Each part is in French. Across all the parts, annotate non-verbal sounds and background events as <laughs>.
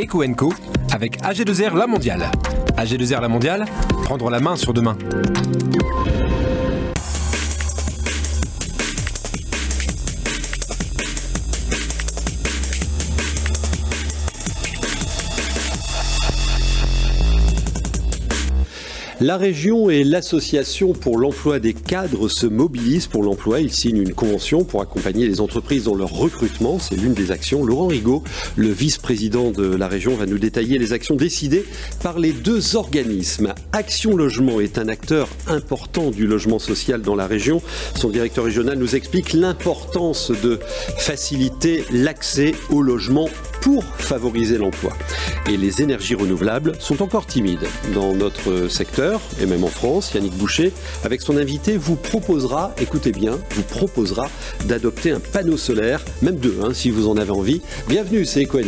Eco avec AG2R La Mondiale. AG2R La Mondiale, prendre la main sur demain. La région et l'association pour l'emploi des cadres se mobilisent pour l'emploi. Ils signent une convention pour accompagner les entreprises dans leur recrutement. C'est l'une des actions. Laurent Rigaud, le vice-président de la région, va nous détailler les actions décidées par les deux organismes. Action Logement est un acteur important du logement social dans la région. Son directeur régional nous explique l'importance de faciliter l'accès au logement pour favoriser l'emploi. Et les énergies renouvelables sont encore timides dans notre secteur et même en France. Yannick Boucher, avec son invité, vous proposera, écoutez bien, vous proposera d'adopter un panneau solaire, même deux hein, si vous en avez envie. Bienvenue, c'est Eco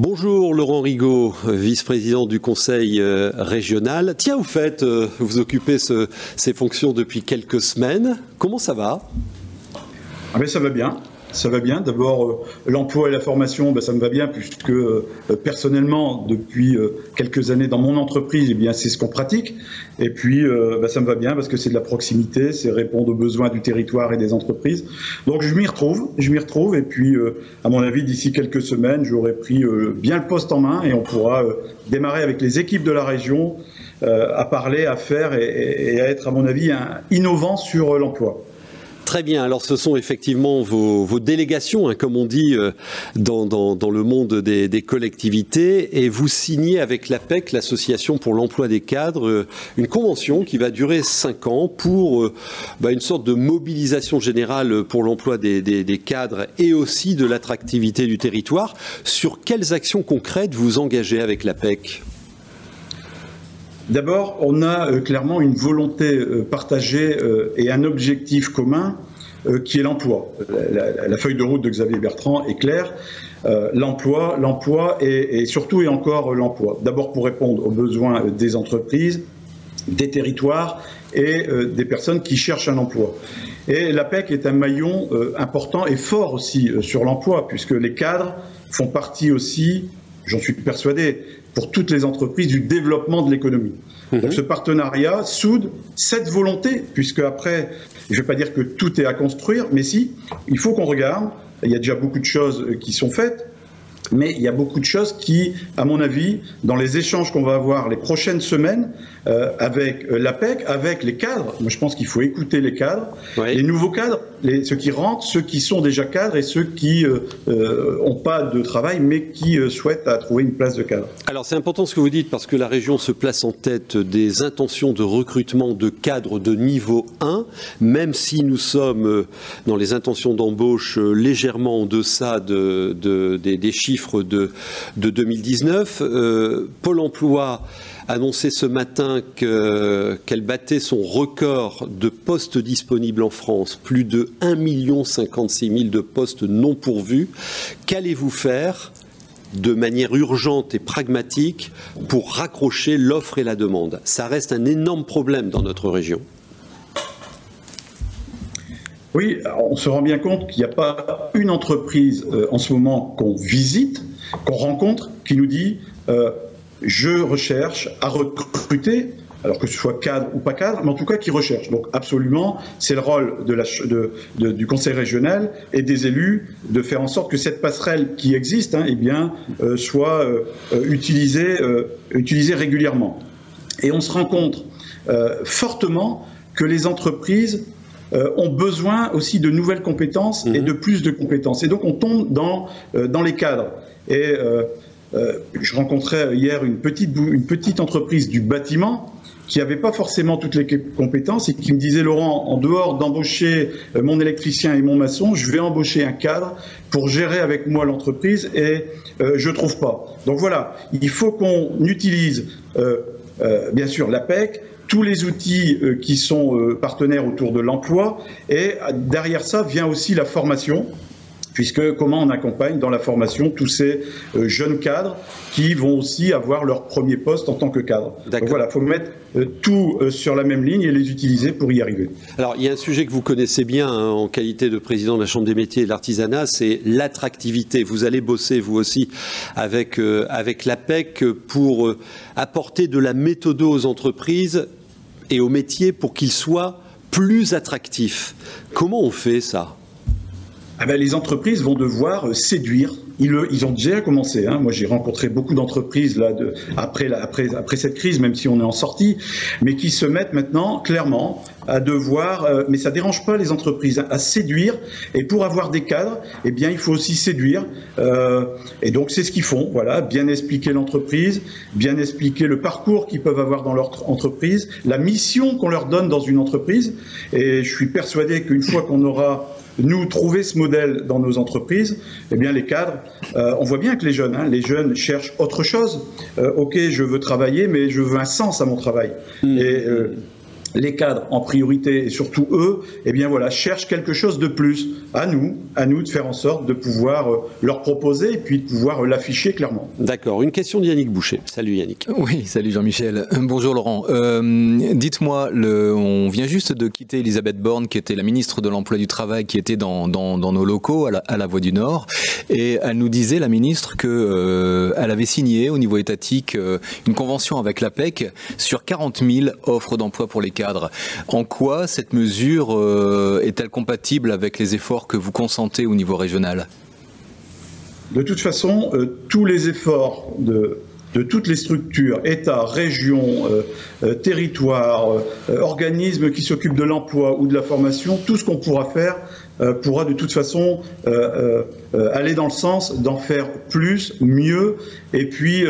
Bonjour Laurent Rigaud, vice-président du Conseil euh, régional. Tiens, vous faites, euh, vous occupez ces fonctions depuis quelques semaines. Comment ça va? Ah ben, Ça va bien ça va bien. D'abord, euh, l'emploi et la formation, ben, ça me va bien, puisque euh, personnellement, depuis euh, quelques années dans mon entreprise, eh bien, c'est ce qu'on pratique. Et puis, ben, ça me va bien parce que c'est de la proximité, c'est répondre aux besoins du territoire et des entreprises. Donc, je m'y retrouve, je m'y retrouve. Et puis, à mon avis, d'ici quelques semaines, j'aurai pris bien le poste en main et on pourra démarrer avec les équipes de la région à parler, à faire et, à être, à mon avis, innovant sur l'emploi. Très bien. Alors, ce sont effectivement vos, délégations, hein, comme on dit euh, dans, le monde des, collectivités, et vous signez avec l'APEC, l'Association pour l'emploi des cadres, euh, une convention qui va durer cinq ans pour euh, bah, une sorte de mobilisation générale pour l'emploi des, des cadres et aussi de l'attractivité du territoire. Sur quelles actions concrètes vous engagez avec l'APEC? D'abord, on a euh, clairement une volonté euh, partagée euh, et un objectif commun qui est l'emploi. La, feuille de route de Xavier Bertrand est claire. l'emploi, l'emploi et, surtout et encore l'emploi. D'abord pour répondre aux besoins des entreprises, des territoires et des personnes qui cherchent un emploi. Et l'APEC est un maillon important et fort aussi sur l'emploi, puisque les cadres font partie aussi, j'en suis persuadé, pour toutes les entreprises du développement de l'économie. Mhm. Donc ce partenariat soude cette volonté, puisque après, je ne vais pas dire que tout est à construire, mais si, il faut qu'on regarde, il y a déjà beaucoup de choses qui sont faites, mais il y a beaucoup de choses qui, à mon avis, dans les échanges qu'on va avoir les prochaines semaines euh, avec euh, l'APEC, avec les cadres, moi je pense qu'il faut écouter les cadres, les nouveaux cadres, les, ceux qui rentrent, ceux qui sont déjà cadres et ceux qui n'ont euh, pas de travail mais qui souhaitent à trouver une place de cadre. Alors c'est important ce que vous dites parce que la région se place en tête des intentions de recrutement de cadres de niveau 1, même si nous sommes dans les intentions d'embauche légèrement en deçà de, des chiffres de, 2019. Euh, Pôle emploi annonçait ce matin qu'elle battait son record de postes disponibles en France, plus de 1 56 000 de postes non pourvus. Qu'allez-vous faire de manière urgente et pragmatique pour raccrocher l'offre et la demande? Ça reste un énorme problème dans notre région. Oui, on se rend bien compte qu'il n'y a pas une entreprise euh, en ce moment qu'on visite, qu'on rencontre, qui nous dit euh, je recherche à recruter, alors que ce soit cadre ou pas cadre, mais en tout cas qui recherche. Donc absolument, c'est le rôle du Conseil régional et des élus de faire en sorte que cette passerelle qui existe hein, eh bien, euh, soit utilisée, utilisée régulièrement. Et on se rend compte fortement que les entreprises euh, ont besoin aussi de nouvelles compétences et mhm. de plus de compétences. Et donc on tombe dans, euh, dans les cadres. Et euh, je rencontrais hier une petite, une petite entreprise du bâtiment qui n'avait pas forcément toutes les compétences et qui me disait Laurent, en dehors d'embaucher mon électricien et mon maçon, je vais embaucher un cadre pour gérer avec moi l'entreprise et je trouve pas. Donc voilà, il faut qu'on utilise bien sûr l'APEC, tous les outils euh, qui sont euh, partenaires autour de l'emploi. Et derrière ça vient aussi la formation puisque comment on accompagne dans la formation tous ces euh, jeunes cadres qui vont aussi avoir leur premier poste en tant que cadre. Donc voilà, il faut mettre tout sur la même ligne et les utiliser pour y arriver. Alors il y a un sujet que vous connaissez bien hein, en qualité de président de la Chambre des métiers et de l'artisanat, c'est l'attractivité. Vous allez bosser vous aussi avec, avec l'APEC pour apporter de la méthode aux entreprises et aux métiers pour qu'ils soient plus attractifs. Comment on fait ça? Ah ben, les entreprises vont devoir euh, séduire. Ils, ils ont déjà commencé. Hein. Moi, j'ai rencontré beaucoup d'entreprises là de, après, après, après cette crise, même si on est en sortie, mais qui se mettent maintenant clairement à devoir, euh, mais ça dérange pas les entreprises, à séduire. Et pour avoir des cadres, eh bien, il faut aussi séduire. Euh, et donc, c'est ce qu'ils font. Voilà, bien expliquer l'entreprise, bien expliquer le parcours qu'ils peuvent avoir dans leur entreprise, la mission qu'on leur donne dans une entreprise. Et je suis persuadé qu'une fois qu'on aura nous trouver ce modèle dans nos entreprises, eh bien les cadres, euh, on voit bien que les jeunes, hein, les jeunes cherchent autre chose. Euh, ok, je veux travailler, mais je veux un sens à mon travail. Mmh. Et euh, les cadres en priorité et surtout eux, eh bien voilà, cherchent quelque chose de plus. À nous, à nous de faire en sorte de pouvoir euh, leur proposer et puis de pouvoir euh, l'afficher clairement. D'accord. Une question de Yannick Boucher. Salut Yannick. Oui, salut Jean-Michel. Euh, bonjour Laurent. Dites-moi, on vient juste de quitter Elisabeth Borne, qui était la ministre de l'Emploi du Travail, qui était dans, nos locaux à la, Voie du Nord, et elle nous disait, la ministre, que elle avait signé au niveau étatique une convention avec l'APEC sur 40 000 offres d'emploi pour les En quoi cette mesure euh, est-elle compatible avec les efforts que vous consentez au niveau régional? De toute façon, euh, tous les efforts de, toutes les structures, État, région, euh, territoire, organismes qui s'occupent de l'emploi ou de la formation, tout ce qu'on pourra faire pourra de toute façon aller dans le sens d'en faire plus, mieux, et puis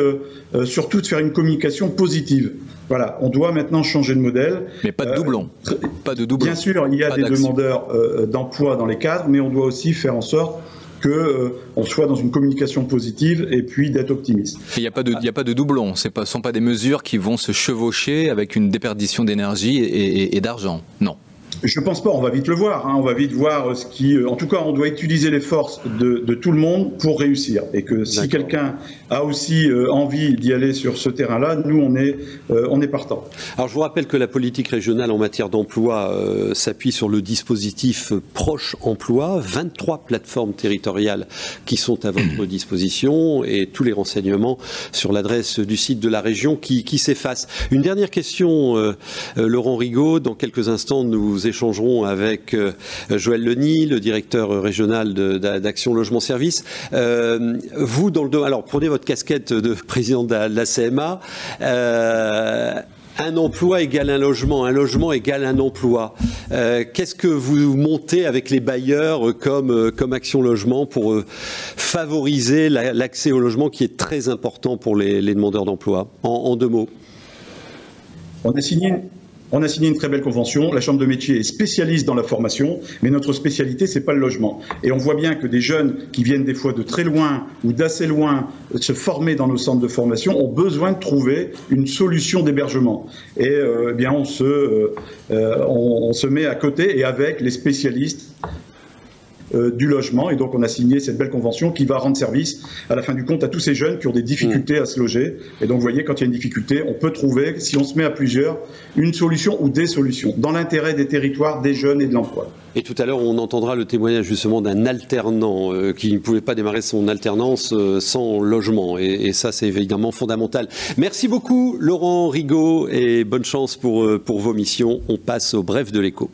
surtout de faire une communication positive. Voilà, on doit maintenant changer de modèle. Mais pas de doublons. Euh, pas de doublons. Bien sûr, il y a des demandeurs euh, d'emploi dans les cadres, mais on doit aussi faire en sorte qu'on euh, soit dans une communication positive et puis d'être optimiste. Il n'y a pas de, a pas de doublons. Ce ne sont pas des mesures qui vont se chevaucher avec une déperdition d'énergie et d'argent. Non. Je pense pas, on va vite le voir. Hein. on va vite voir ce qui. Euh, en tout cas, on doit utiliser les forces de, tout le monde pour réussir. Et que si quelqu'un a aussi euh, envie d'y aller sur ce terrain-là, nous, on est, euh, on est partant. Alors, je vous rappelle que la politique régionale en matière d'emploi s'appuie sur le dispositif Proche Emploi, 23 plateformes territoriales qui sont à votre <clears throat> disposition et tous les renseignements sur l'adresse du site de la région qui, qui s'effacent. Une dernière question, Laurent Rigaud. Dans quelques instants, nous échangerons avec euh, Joël Leny, le directeur régional d'Action Logement Service. Euh, vous, dans le alors prenez votre casquette de président de la, CMA. Euh, un emploi égale un logement, un logement égale un emploi. Qu'est-ce que vous montez avec les bailleurs comme, comme Action Logement pour favoriser l'accès au logement qui est très important pour les, demandeurs d'emploi? En, en, deux mots On a signé on a signé une très belle convention. La Chambre de métier est spécialiste dans la formation, mais notre spécialité, c'est pas le logement. Et on voit bien que des jeunes qui viennent des fois de très loin ou d'assez loin se former dans nos centres de formation ont besoin de trouver une solution d'hébergement. Et euh, eh bien, euh, euh, on se met à côté et avec les spécialistes euh, du logement. Et donc, on a signé cette belle convention qui va rendre service, à la fin du compte, à tous ces jeunes qui ont des difficultés à se loger. Et donc, vous voyez, quand il y a une difficulté, on peut trouver, si on se met à plusieurs, une solution ou des solutions, dans l'intérêt des territoires, des jeunes et de l'emploi. Et tout à l'heure, on entendra le témoignage justement d'un alternant euh, qui ne pouvait pas démarrer son alternance euh, sans logement. Et, ça, c'est évidemment fondamental. Merci beaucoup, Laurent Rigaud, et bonne chance pour, pour vos missions. On passe au bref de l'écho.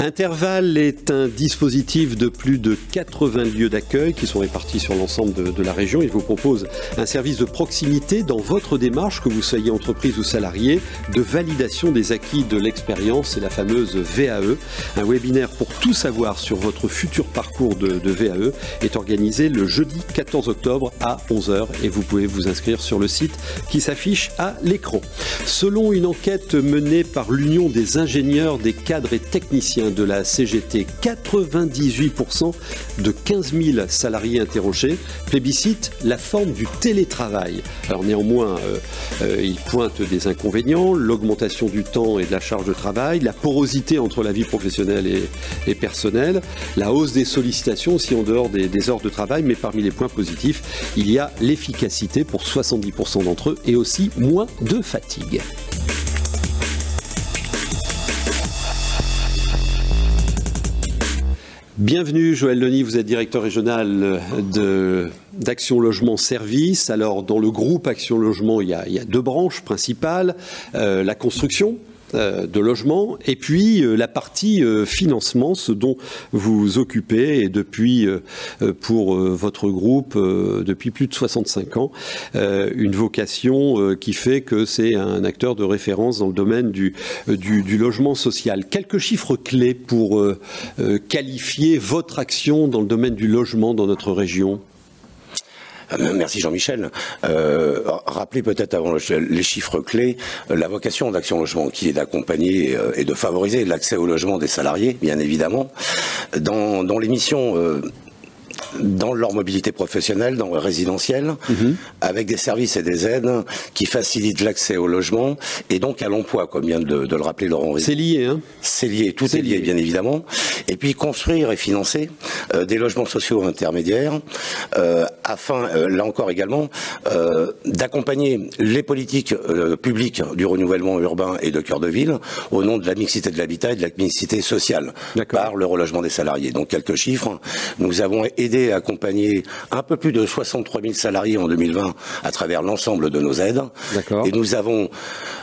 Intervalle est un dispositif de plus de 80 lieux d'accueil qui sont répartis sur l'ensemble de, la région. Il vous propose un service de proximité dans votre démarche, que vous soyez entreprise ou salarié, de validation des acquis de l'expérience, c'est la fameuse VAE. Un webinaire pour tout savoir sur votre futur parcours de, de VAE est organisé le jeudi 14 octobre à 11h et vous pouvez vous inscrire sur le site qui s'affiche à l'écran. Selon une enquête menée par l'Union des ingénieurs, des cadres et techniciens de la CGT. 98% de 15 000 salariés interrogés plébiscitent la forme du télétravail. Alors néanmoins, euh, euh, il pointe des inconvénients, l'augmentation du temps et de la charge de travail, la porosité entre la vie professionnelle et, personnelle, la hausse des sollicitations aussi en dehors des, des heures de travail, mais parmi les points positifs, il y a l'efficacité pour 70% d'entre eux et aussi moins de fatigue. Bienvenue Joël Denis, vous êtes directeur régional d'Action Logement Service. Alors dans le groupe Action Logement, il y a, deux branches principales, euh, la construction euh, de logement, et puis euh, la partie euh, financement, ce dont vous occupez, et depuis, pour votre groupe, depuis plus de 65 ans, une vocation qui fait que c'est un acteur de référence dans le domaine du, du logement social. Quelques chiffres clés pour qualifier votre action dans le domaine du logement dans notre région euh, merci Jean-Michel. Euh, rappelez peut-être avant les chiffres clés, euh, la vocation d'Action Logement, qui est d'accompagner et de favoriser l'accès au logement des salariés, bien évidemment. Dans, dans l'émission dans leur mobilité professionnelle, dans le résidentiel, mhm. avec des services et des aides qui facilitent l'accès au logement et donc à l'emploi, comme vient de, le rappeler Laurent. C'est lié, hein C'est lié, tout est, lié, bien évidemment. Et puis construire et financer euh, des logements sociaux intermédiaires, euh, afin, euh, là encore également, d'accompagner les politiques publiques du renouvellement urbain et de cœur de ville au nom de la mixité de l'habitat et de la mixité sociale par le relogement des salariés. Donc quelques chiffres. Nous avons aidé à accompagner un peu plus de 63 000 salariés en 2020 à travers l'ensemble de nos aides. Et nous avons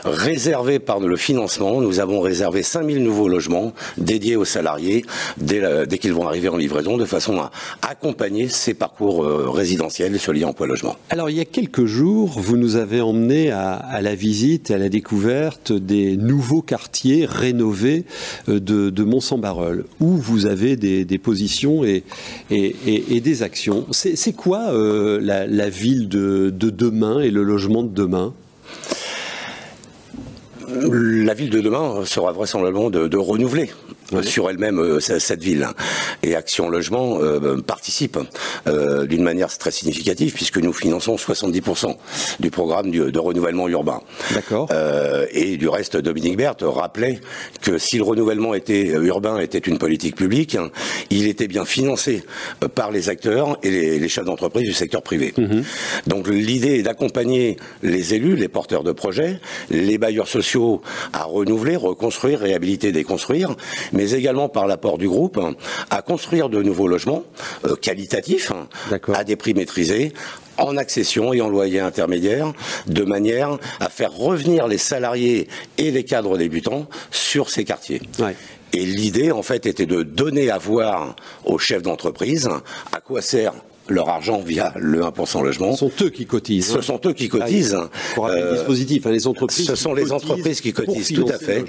réservé par le financement, nous avons réservé 5 000 nouveaux logements dédiés aux salariés dès, dès qu'ils vont arriver en livraison, de façon à accompagner ces parcours euh, résidentiels sur emploi logement. Alors il y a quelques jours, vous nous avez emmenés à, la visite et à la découverte des nouveaux quartiers rénovés euh, de, de Mont-Saint-Barreul, où vous avez des, positions et, et, des actions. C'est quoi euh, la, ville de, demain et le logement de demain? La ville de demain sera vraisemblablement de renouveler sur elle-même euh, cette ville. Et Action Logement euh, participe euh, d'une manière très significative puisque nous finançons 70% du programme de renouvellement urbain. D'accord. et du reste, Dominique Berthe rappelait que si le renouvellement était urbain était une politique publique, il était bien financé par les acteurs et les, chefs d'entreprise du secteur privé. Mhm. Donc l'idée est d'accompagner les élus, les porteurs de projets, les bailleurs sociaux à renouveler, reconstruire, réhabiliter, déconstruire, mais également par l'apport du groupe à construire de nouveaux logements euh, qualitatifs à des prix maîtrisés en accession et en loyer intermédiaire, de manière à faire revenir les salariés et les cadres débutants sur ces quartiers. Et l'idée, en fait, était de donner à voir aux chefs d'entreprise à quoi sert leur argent via le 1% logement. Ce sont eux qui cotisent. Ce hein. sont eux qui cotisent. pour le euh, dispositif, hein, les entreprises. Ce sont les entreprises qui cotisent, tout à fait.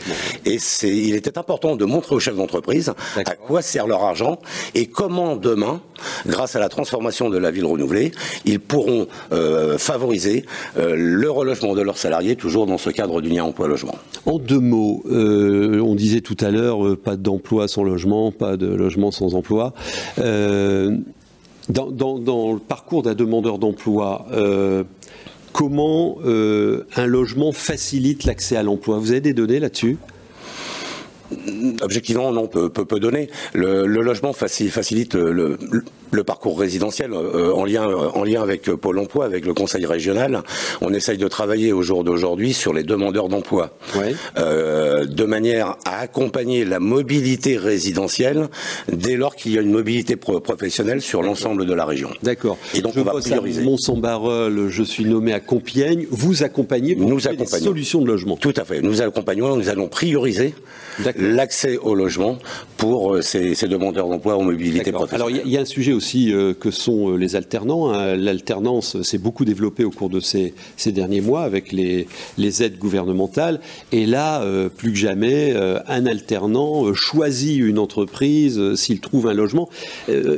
Et c'est, il était important de montrer aux chefs d'entreprise à quoi sert leur argent et comment demain, grâce à la transformation de la ville renouvelée, ils pourront euh, favoriser euh, le relogement de leurs salariés, toujours dans ce cadre du lien emploi-logement. En deux mots, on disait tout à l'heure, pas d'emploi sans logement, pas de logement sans emploi. Dans, le parcours d'un demandeur d'emploi, euh, comment euh, un logement facilite l'accès à l'emploi? Vous avez des données là-dessus? Objectivement, non, peut, peut, peut donner. Le, logement facilite le, le parcours résidentiel euh, en lien en lien avec Pôle Emploi, avec le Conseil régional. On essaye de travailler au jour d'aujourd'hui sur les demandeurs d'emploi, euh, de manière à accompagner la mobilité résidentielle dès lors qu'il y a une mobilité professionnelle sur l'ensemble de la région. D'accord. Et donc je on va prioriser. Mont-Saint-Barreul, je suis nommé à Compiègne. Vous accompagnez pour nous des solutions de logement. Tout à fait. Nous accompagnons. Nous allons prioriser l'accès au logement pour euh, ces, ces demandeurs d'emploi en mobilité professionnelle. Alors il y, a un sujet aussi euh, que sont euh, les alternants. Hein. L'alternance s'est beaucoup développée au cours de ces, derniers mois avec les, aides gouvernementales. Et là, euh, plus que jamais, un alternant choisit une entreprise s'il trouve un logement.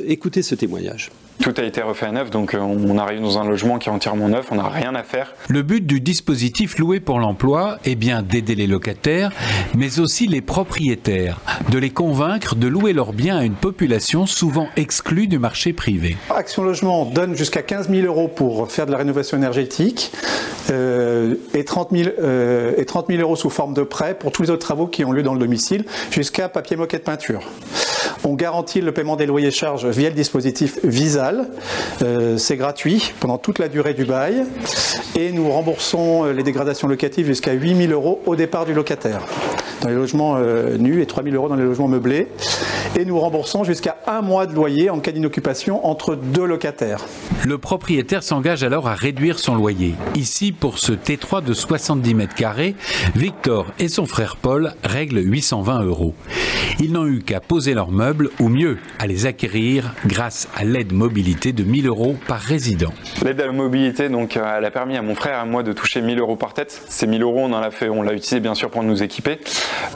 écoutez ce témoignage. Tout a été refait à neuf, donc euh, on arrive dans un logement qui est entièrement neuf, on n'a rien à faire. Le but du dispositif loué pour l'emploi est bien d'aider les locataires, mais aussi les propriétaires, de les convaincre de louer leurs biens à une population souvent exclue du marché privé. Action Logement donne jusqu'à 15 000 euros pour faire de la rénovation énergétique euh, et, 30 000, euh, et 30 000 euros sous forme de prêt pour tous les autres travaux qui ont lieu dans le domicile, jusqu'à papier moquette peinture. On garantit le paiement des loyers charges via le dispositif Visal. Euh, c'est gratuit pendant toute la durée du bail. Et nous remboursons les dégradations locatives jusqu'à 8 000 euros au départ du locataire dans les logements nus et 3 000 euros dans les logements meublés. Et nous remboursons jusqu'à un mois de loyer en cas d'inoccupation entre deux locataires. Le propriétaire s'engage alors à réduire son loyer. Ici, pour ce T3 de 70 mètres carrés, Victor et son frère Paul règlent 820 euros. Ils n'ont eu qu'à poser leurs meubles, ou mieux, à les acquérir grâce à l'aide mobilité de 1000 euros par résident. L'aide à la mobilité, euh, elle a permis à mon frère et à moi de toucher 1000 euros par tête. Ces 1000 euros, on on l'a utilisé bien sûr pour nous équiper.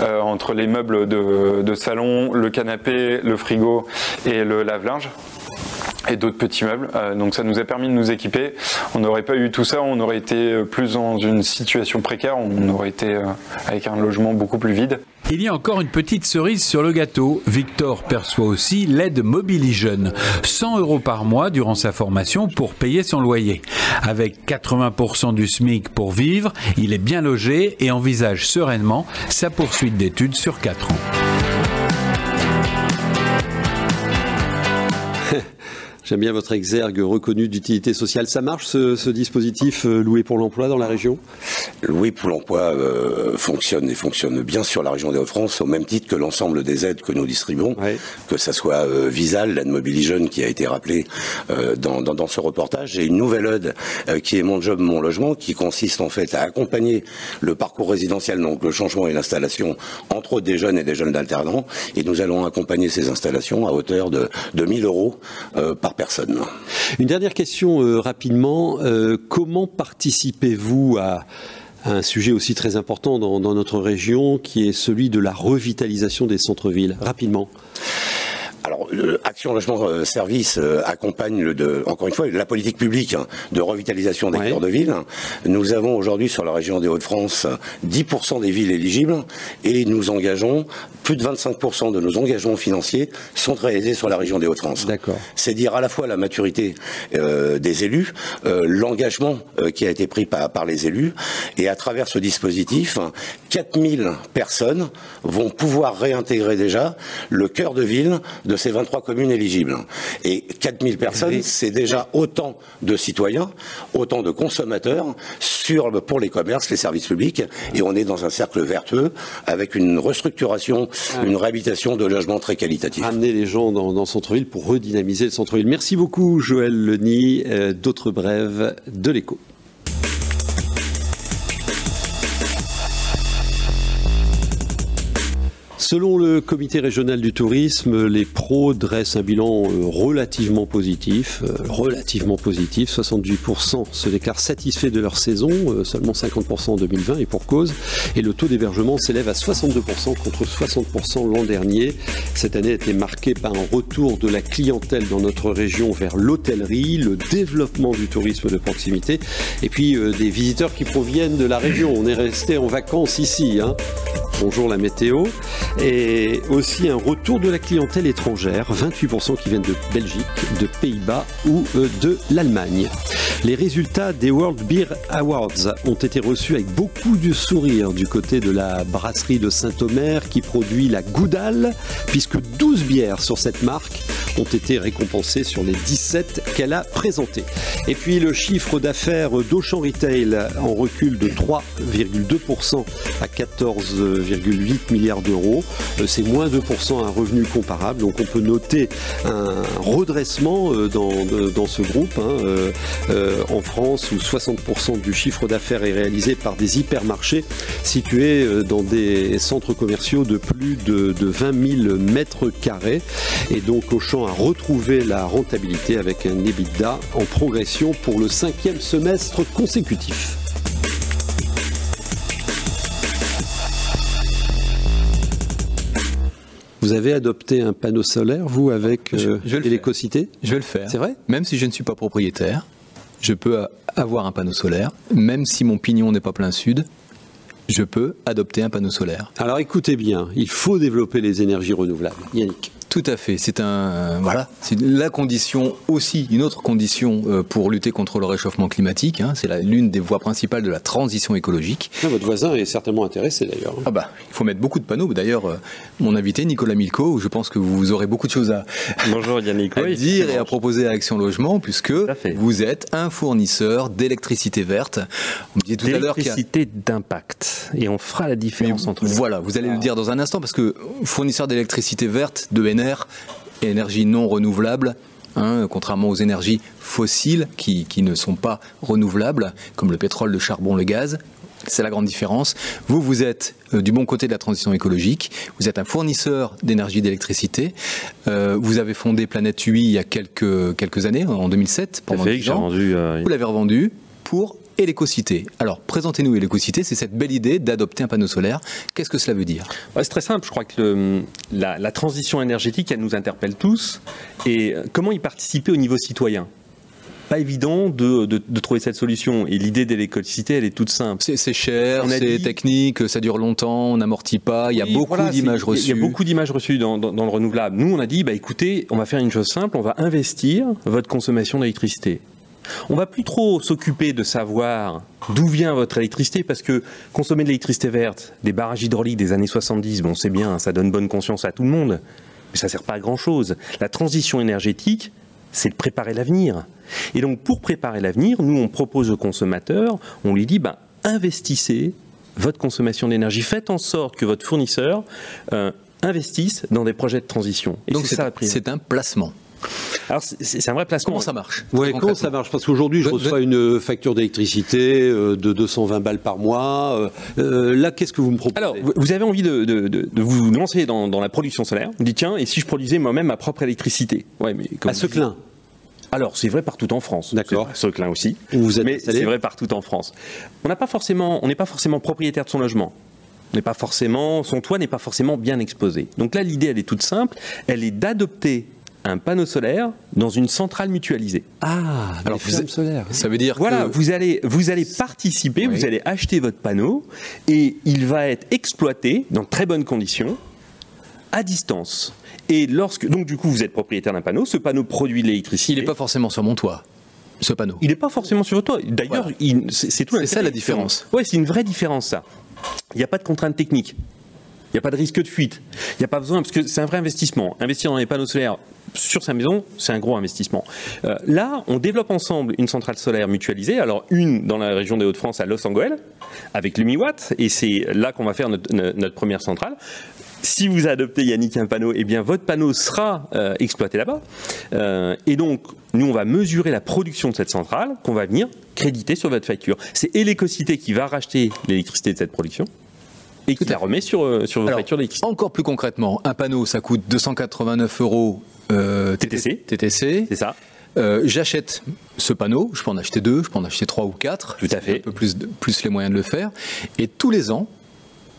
Euh, entre les meubles de salon, le canapé, le frigo et le lave-linge et d'autres petits meubles. Euh, donc ça nous a permis de nous équiper. On n'aurait pas eu tout ça, on aurait été euh, plus dans une situation précaire, on aurait été euh, avec un logement beaucoup plus vide. Il y a encore une petite cerise sur le gâteau. Victor perçoit aussi l'aide Mobiligène, 100 euros par mois durant sa formation pour payer son loyer. Avec 80% du SMIC pour vivre, il est bien logé et envisage sereinement sa poursuite d'études sur 4 ans. <laughs> J'aime bien votre exergue reconnu d'utilité sociale. Ça marche ce, dispositif euh, loué pour l'emploi dans la région? Loué pour l'emploi euh, fonctionne et fonctionne bien sur la région des Hauts-de-France au même titre que l'ensemble des aides que nous distribuons, que ça soit euh, Visal, l'aide mobile jeune qui a été rappelée dans, dans, ce reportage, et une nouvelle aide qui est Mon Job, Mon Logement, qui consiste en fait à accompagner le parcours résidentiel, donc le changement et l'installation entre des jeunes et des jeunes d'alternants, et nous allons accompagner ces installations à hauteur de, de 1000 euros par personne. Une dernière question euh, rapidement. Euh, comment participez-vous à un sujet aussi très important dans, dans, notre région qui est celui de la revitalisation des centres-villes? Rapidement. Alors, Action Logement euh, Service euh, accompagne, le de, encore une fois, la politique publique hein, de revitalisation des cœurs de ville. Nous avons aujourd'hui sur la région des Hauts-de-France 10% des villes éligibles et nous engageons, plus de 25% de nos engagements financiers sont réalisés sur la région des Hauts-de-France. D'accord. C'est dire à la fois la maturité euh, des élus, l'engagement qui a été pris par, par les élus et à travers ce dispositif, 4000 personnes vont pouvoir réintégrer déjà le cœur de ville de de ces 23 communes éligibles. Et 4000 personnes, c'est déjà autant de citoyens, autant de consommateurs sur, pour les commerces, les services publics. Et on est dans un cercle vertueux avec une restructuration, une réhabilitation de logements très qualitatifs. Amener les gens dans, dans centre-ville pour redynamiser le centre-ville. Merci beaucoup, Joël Leny. Euh, d'autres brèves de l'écho. Selon le comité régional du tourisme, les pros dressent un bilan euh, relativement positif. Euh, relativement positif. 78% se déclarent satisfaits de leur saison, euh, seulement 50% en 2020 et pour cause. Et le taux d'hébergement s'élève à 62% contre 60% l'an dernier. Cette année a été marquée par un retour de la clientèle dans notre région vers l'hôtellerie, le développement du tourisme de proximité et puis des visiteurs qui proviennent de la région. On est resté en vacances ici. Hein. Bonjour la météo et aussi un retour de la clientèle étrangère, 28% qui viennent de Belgique, de Pays-Bas ou euh, de l'Allemagne. Les résultats des World Beer Awards ont été reçus avec beaucoup de sourire du côté de la brasserie de Saint-Omer qui produit la Goudal, puisque 12 bières sur cette marque ont été récompensées sur les 17 qu'elle a présentées. Et puis le chiffre d'affaires d'Auchan Retail en recul de 3,2% à 14,8 milliards d'euros. Euh, c'est moins 2% un revenu comparable. Donc on peut noter un redressement euh, dans, ce groupe. Hein, euh, en France où 60% du chiffre d'affaires est réalisé par des hypermarchés situés dans des centres commerciaux de plus de, de 20 000 mètres carrés. Et donc Auchan a retrouvé la rentabilité avec un EBITDA en progression pour le cinquième semestre consécutif. Vous avez adopté un panneau solaire, vous, avec euh, je vais le Télécocité Je vais le faire. C'est vrai? Même si je ne suis pas propriétaire, je peux avoir un panneau solaire. Même si mon pignon n'est pas plein sud, je peux adopter un panneau solaire. Alors écoutez bien, il faut développer les énergies renouvelables. Yannick. Tout à fait. C'est un voilà, c'est la condition aussi une autre condition euh, pour lutter contre le réchauffement climatique. hein. c'est l'une des voies principales de la transition écologique. Ah, votre voisin est certainement intéressé d'ailleurs. Ah bah, il faut mettre beaucoup de panneaux. D'ailleurs, euh, mon invité Nicolas Milko, je pense que vous aurez beaucoup de choses à, Bonjour Yannick. <laughs> à Oui, dire et à proposer à Action Logement, puisque vous êtes un fournisseur d'électricité verte. On me disait tout à l'heure qu'il y a D'électricité d'impact. Et on fera la différence entre les Voilà, vous allez le dire dans un instant, parce que fournisseur d'électricité verte, d'ENR, énergie non renouvelable, hein, contrairement aux énergies fossiles qui, qui ne sont pas renouvelables, comme le pétrole, le charbon, le gaz. C'est la grande différence. Vous, vous êtes euh, du bon côté de la transition écologique. Vous êtes un fournisseur d'énergie d'électricité. Euh, vous avez fondé Planète UI il y a quelques, quelques années, en 2007, Tout à pendant fait, 10 que j'ai ans. rendu. euh, Vous l'avez revendu pour Élecocité. Alors, présentez-nous Élecocité, c'est cette belle idée d'adopter un panneau solaire. Qu'est-ce que cela veut dire? Ouais, c'est très simple. Je crois que le- la, la transition énergétique, elle nous interpelle tous. Et euh, comment y participer au niveau citoyen? Pas évident de, de- de trouver cette solution. Et l'idée de l'électricité, elle est toute simple. C'est cher, c'est dit- technique, ça dure longtemps, on n'amortit pas, il y a Oui, beaucoup voilà, d'images reçues. Il y a beaucoup d'images reçues dans, dans- dans le renouvelable. Nous, on a dit, bah, écoutez, on va faire une chose simple, on va investir votre consommation d'électricité. On va plus trop s'occuper de savoir d'où vient votre électricité, parce que consommer de l'électricité verte, des barrages hydrauliques des années 70, bon, c'est bien, ça donne bonne conscience à tout le monde, mais ça sert pas à grand chose. La transition énergétique, c'est de préparer l'avenir. Et donc, pour préparer l'avenir, nous, on propose aux consommateurs, on lui dit, bah, investissez votre consommation d'énergie. Faites en sorte que votre fournisseur euh, investisse dans des projets de transition. Et Donc c'est un placement. Alors, c'est un vrai placement. Comment ça marche Ouais, comment ça marche Parce qu'aujourd'hui, je reçois une facture d'électricité euh, de 220 balles par mois. Euh, euh, là, qu'est-ce que vous me proposez Alors, vous- avez envie de, de- de- de vous lancer dans, dans la production solaire. Vous dites, tiens, et si je produisais moi-même ma propre électricité Ouais, mais comme à ce clin. Alors, c'est vrai partout en France. D'accord. Seclin aussi. Vous êtes mais c'est vrai partout en France. On n'a pas forcément, on n'est pas forcément propriétaire de son logement. On n'est pas forcément, son toit n'est pas forcément bien exposé. Donc là, l'idée, elle est toute simple. Elle est d'adopter un panneau solaire dans une centrale mutualisée. Ah, Alors, vous êtes- solaires. Ça veut dire Voilà, que vous allez, vous allez participer, Oui. vous allez acheter votre panneau et il va être exploité dans très bonnes conditions à distance. Et lorsque, donc du coup, vous êtes propriétaire d'un panneau, ce panneau produit de l'électricité. il n'est pas forcément sur mon toit, ce panneau. Il n'est pas forcément sur le toit. D'ailleurs, Voilà. c'est tout C'est ça la différence. Ouais, c'est une vraie différence ça. Il n'y a pas de contrainte technique. Il n'y a pas de risque de fuite. Il n'y a pas besoin, parce que c'est un vrai investissement. Investir dans les panneaux solaires sur sa maison, c'est un gros investissement. Euh, là, on développe ensemble une centrale solaire mutualisée. Alors, une dans la région des Hauts-de-France à Los Angeles, avec l'Umiwatt, et c'est là qu'on va faire notre, première centrale. Si vous adoptez Yannick un panneau, eh bien votre panneau sera euh, exploité là-bas. Euh, et donc, nous, on va mesurer la production de cette centrale qu'on va venir créditer sur votre facture. C'est Elecocité qui va racheter l'électricité de cette production et qui la remet sur, sur vos Alors, factures d'électricité. Encore plus concrètement, un panneau, ça coûte 289 euros euh, TTC. TTC. C'est ça Euh, J'achète ce panneau, je peux en acheter deux, je peux en acheter trois ou quatre. Tout à fait. Un peu plus, plus les moyens de le faire. Et tous les ans,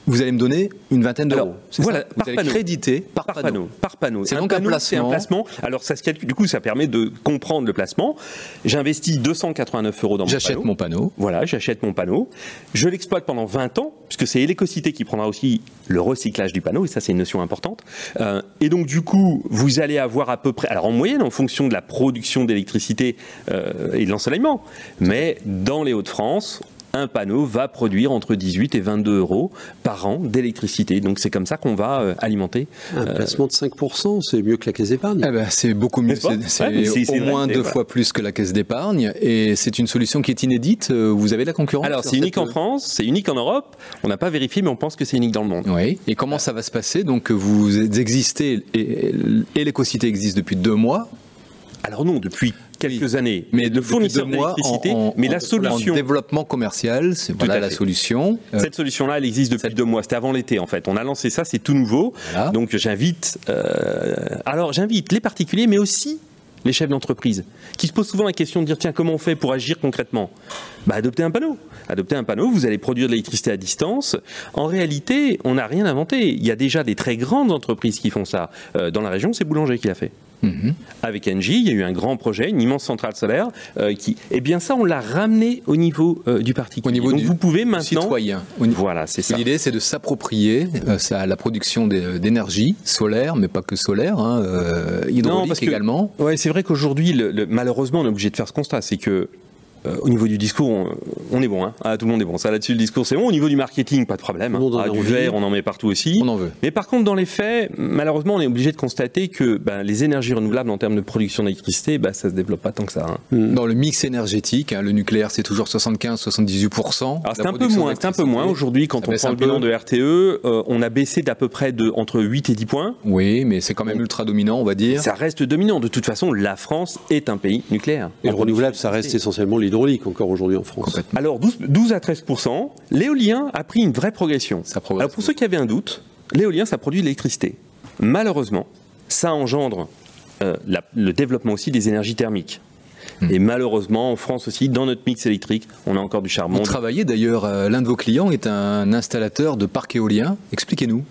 vous allez me donner une vingtaine d'euros. Voilà, ça Vous par allez créditer par, par panneau. Par panneau. C'est donc un panneau, C'est un placement. placement. Alors ça. Du coup, ça permet de comprendre le placement. J'investis 289 euros dans mon panneau. J'achète mon panneau. Voilà, j'achète mon panneau. Je l'exploite pendant 20 ans, puisque c'est Elecocité qui prendra aussi le recyclage du panneau, et ça c'est une notion importante. Euh, et donc du coup, vous allez avoir à peu près, alors en moyenne, en fonction de la production d'électricité euh, et de l'ensoleillement, mais dans les Hauts-de-France, un panneau va produire entre 18 et 22 euros par an d'électricité. Donc c'est comme ça qu'on va euh, alimenter. Un placement de 5%, c'est mieux que la caisse d'épargne. Eh ben, c'est beaucoup mieux. C'est Ouais, au moins deux voilà. fois plus que la caisse d'épargne. Et c'est une solution qui est inédite. Euh, Vous avez de la concurrence Alors c'est unique cette- en France, c'est unique en Europe. On n'a pas vérifié, mais on pense que c'est unique dans le monde. Oui. Et comment ça va se passer? Donc vous existez et, et l'écocité existe depuis deux mois. Alors non, depuis quelques années, Mais le fournisseur d'électricité, en- mais la solution, en développement commercial, c'est voilà la solution. Euh, cette solution-là, elle existe depuis deux mois. C'était avant l'été en fait. On a lancé ça, c'est tout nouveau. Voilà. Donc j'invite, euh, alors j'invite les particuliers, mais aussi les chefs d'entreprise, qui se posent souvent la question de dire tiens, comment on fait pour agir concrètement? Bah, Adopter un panneau. Adopter un panneau, vous allez produire de l'électricité à distance. En réalité, on n'a rien inventé. Il y a déjà des très grandes entreprises qui font ça. Euh, dans la région, c'est Boulanger qui l'a fait. Mhm. Avec Engie, il y a eu un grand projet, une immense centrale solaire, euh, qui, eh bien ça, on l'a ramené au niveau euh, du particulier. Au niveau Donc du vous pouvez maintenant, citoyen. Voilà, c'est ça. L'idée, c'est de s'approprier euh, la production d'énergie solaire, mais pas que solaire, hein, hydraulique parce que, également. Ouais, c'est vrai qu'aujourd'hui, malheureusement, on est obligé de faire ce constat, c'est que euh, au niveau du discours, on, est bon. Hein. Ah, tout le monde est bon. Ça là-dessus, le discours, c'est bon. Au niveau du marketing, pas de problème. Hein. Ah, du verre, on en met partout aussi. On en veut. Mais par contre, dans les faits, malheureusement, on est obligé de constater que ben, les énergies renouvelables en termes de production d'électricité, ben, ça se développe pas tant que ça. Hein. Hmm. Dans le mix énergétique, le nucléaire, c'est toujours 75-78%. c'est un peu moins. C'est un peu moins aujourd'hui quand on prend le bilan de RTE. Euh, on a baissé d'à peu près de entre 8 et 10 points. Oui, mais c'est quand même ultra dominant, on va dire. Ça reste dominant. De toute façon, la France est un pays nucléaire. Et le renouvelable, ça reste essentiellement encore aujourd'hui en France. Alors 12, à 13% l'éolien a pris une vraie progression. Alors pour ceux qui avaient un doute, l'éolien ça produit de l'électricité. Malheureusement, ça engendre euh, le développement aussi des énergies thermiques. Hmm. Et malheureusement, en France aussi, dans notre mix électrique, on a encore du charbon. Vous travaillez d'ailleurs, euh, l'un de vos clients est un installateur de parcs éoliens. Expliquez-nous.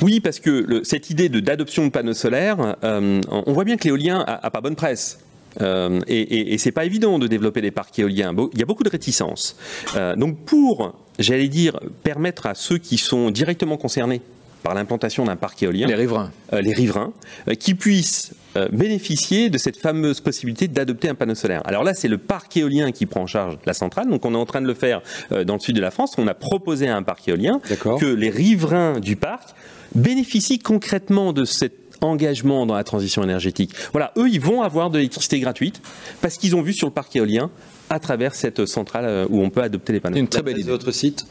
Oui, parce que cette idée d'adoption de, panneaux solaires, euh, on voit bien que l'éolien a, a, pas bonne presse. Euh, et, et, et c'est pas évident de développer des parcs éoliens. Il y a beaucoup de réticences. Euh, donc pour, j'allais dire, permettre à ceux qui sont directement concernés par l'implantation d'un parc éolien, les riverains, euh, les riverains, euh, qui puissent bénéficier de cette fameuse possibilité d'adopter un panneau solaire. Alors là, c'est le parc éolien qui prend en charge la centrale. Donc on est en train de le faire dans le sud de la France. On a proposé à un parc éolien que les riverains du parc bénéficient concrètement de cette engagement dans la transition énergétique. Voilà, eux, ils vont avoir de l'électricité gratuite parce qu'ils ont vu sur le parc éolien à travers cette centrale euh, où on peut adopter les panneaux. Une très belle idée. Votre site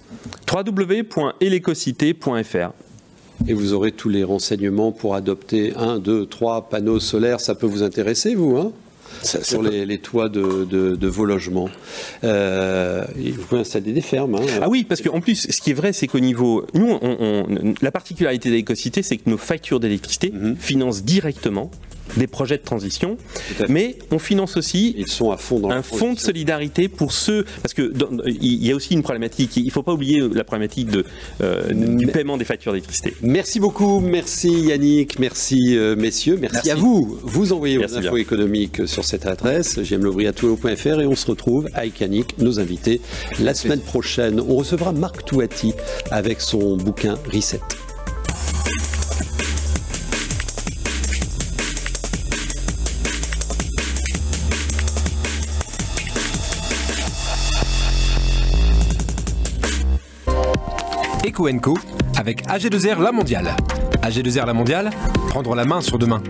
www.elecocité.fr et vous aurez tous les renseignements pour adopter un, deux, trois panneaux solaires. Ça peut vous intéresser, vous hein? Sur les, toits de, vos logements. Euh, vous pouvez installer des fermes. Hein. Ah oui, parce qu'en plus, ce qui est vrai, c'est qu'au niveau. Nous, la particularité de l'écocité, c'est que nos factures d'électricité mhm. financent directement des projets de transition, mais on finance aussi Ils sont à fond dans un fonds de solidarité pour ceux, parce que il y a aussi une problématique, il ne faut pas oublier la problématique de, euh, du paiement des factures d'électricité. Merci beaucoup, merci Yannick, merci euh, messieurs, merci, à vous. Vous envoyez vos infos économiques sur cette adresse, j'aime-le-brie-à-tout-le.fr et on se retrouve avec Yannick, nos invités, la semaine prochaine. On recevra Marc Touati avec son bouquin Reset. Eco avec AG2R La Mondiale. AG2R La Mondiale, prendre la main sur demain.